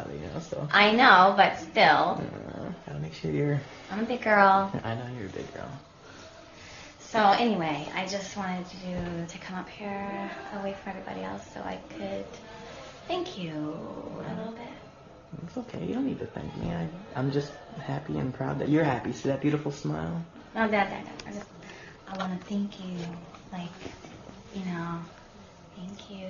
father, you know. So I know, but still, uh, gotta make sure you're. I'm a big girl. I know you're a big girl. So anyway, I just wanted to to come up here away from everybody else so I could thank you a little bit. It's okay. You don't need to thank me. I, I'm just happy and proud that you're happy. See that beautiful smile? No, Dad, Dad, Dad. I just I want to thank you, like, you know, thank you.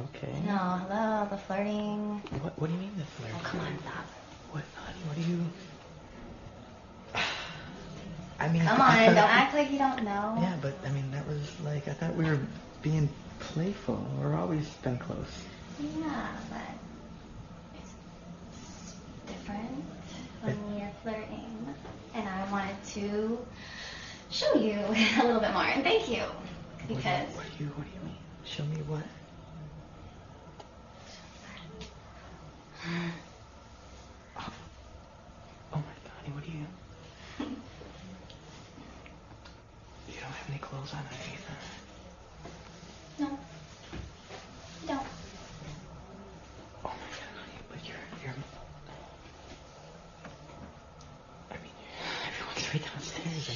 Okay. No, hello, the flirting. What What do you mean the flirting? Oh, come on, stop. What, honey? What do you? I mean, Come I on, don't act like you don't know. Yeah, but I mean, that was like I thought we were being playful. We're always been close. Yeah, but it's different when you're flirting, and I wanted to show you a little bit more. And thank you, What do you- because What do you What do you mean? Show me what? Oh, oh my God! honey, What do you? You don't have any clothes on underneath. huh? no, don't. Oh my God! honey, But you're you're. I mean, everyone's right downstairs. I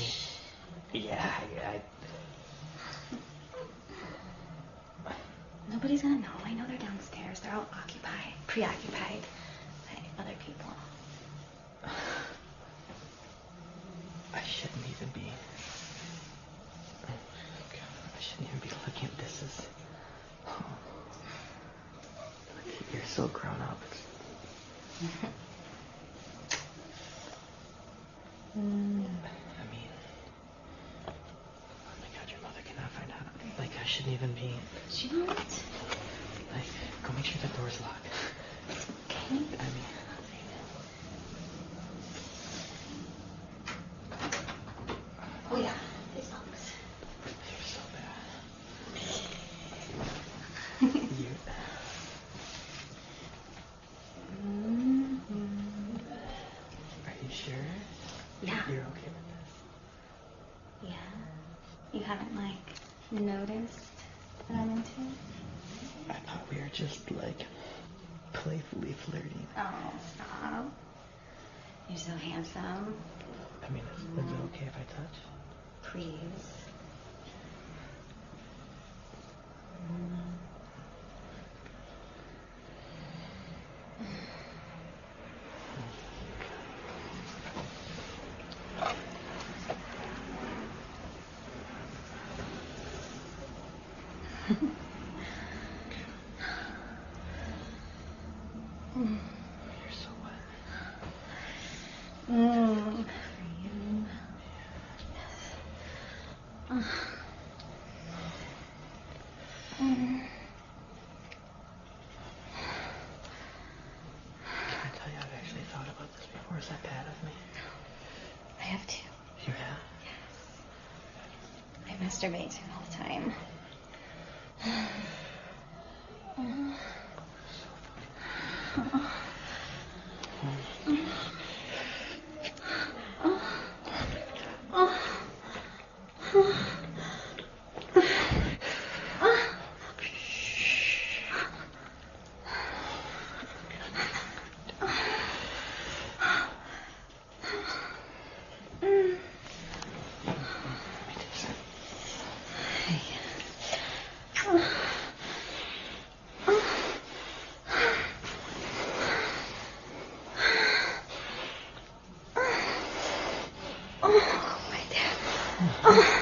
mean, yeah, I. I Nobody's gonna know. I know they're downstairs. They're all occupied, preoccupied by other people. I shouldn't even be. Oh God, I shouldn't even be looking at this. As, oh. Look, You're so grown up. Mm. I mean, oh my God, your mother cannot find out. Like, I shouldn't even be. She won't. Like, go make sure the door's locked. Okay. I mean, I'll make it. Oh yeah, this sucks. you're so bad. You. Mhm. Are you sure? Yeah. You're okay with this? Yeah. You haven't like noticed that I'm into? I thought we were just like playfully flirting. Oh, stop. You're so handsome. I mean, is, is it okay if I touch? Please. You're so wet. Mm. For you. Yes. Mm. Can I tell you I've actually thought about this before? Is that bad of me? I have to. You have? To all the time. Oh, my dad. Oh,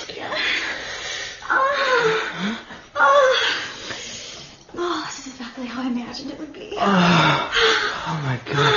imagined it would be. oh, oh my god.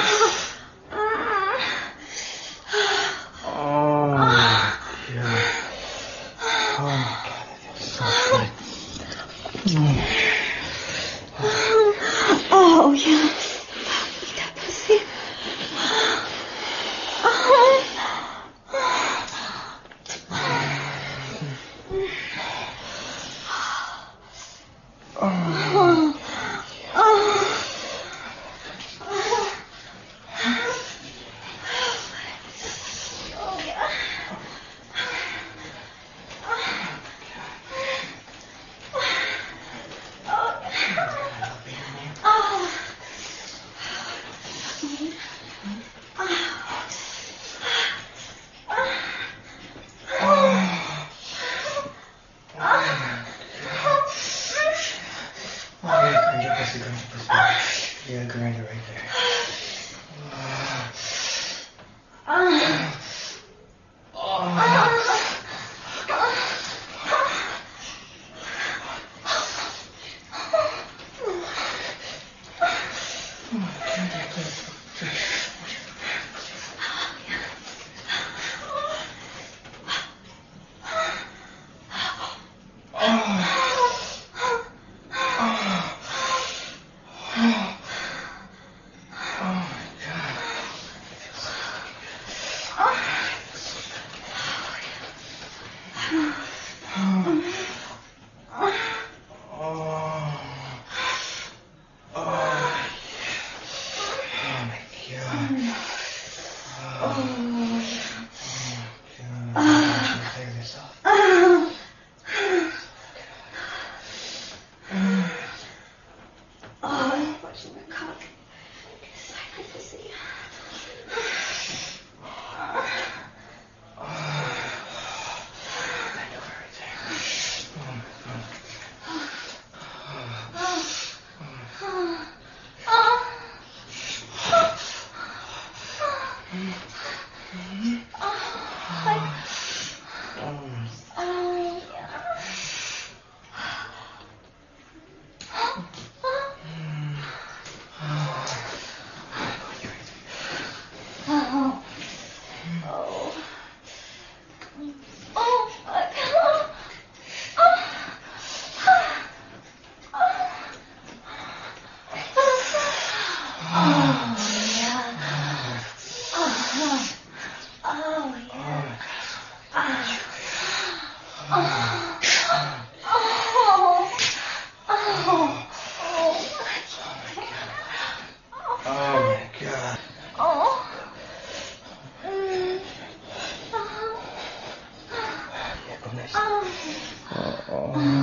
Oh.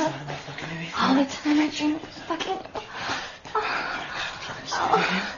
All the time I dream of fucking. Oh.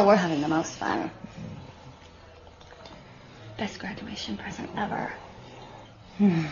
know we're having the most fun. Best graduation present ever. Hmm.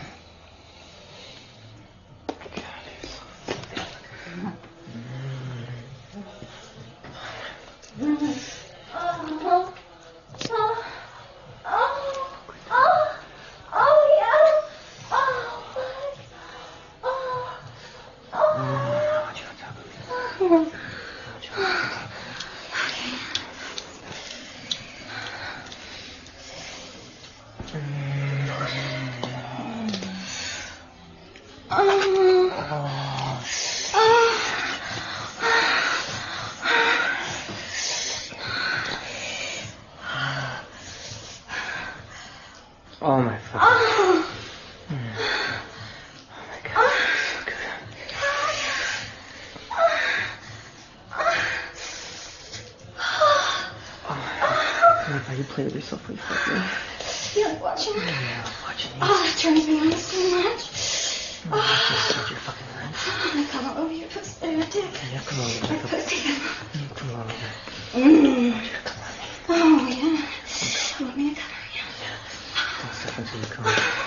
yourself with you. You're watching me. Yeah, watching you. Oh, that turns me on so much. Oh, ah. oh. Just you your fucking leg. Oh, come over your pussy, your dick. Yeah, come over. Your come pussy. Yeah, come over. Mm. Oh, yeah, come on. Oh, yeah. Come on? Yeah. yeah. Don't step come on.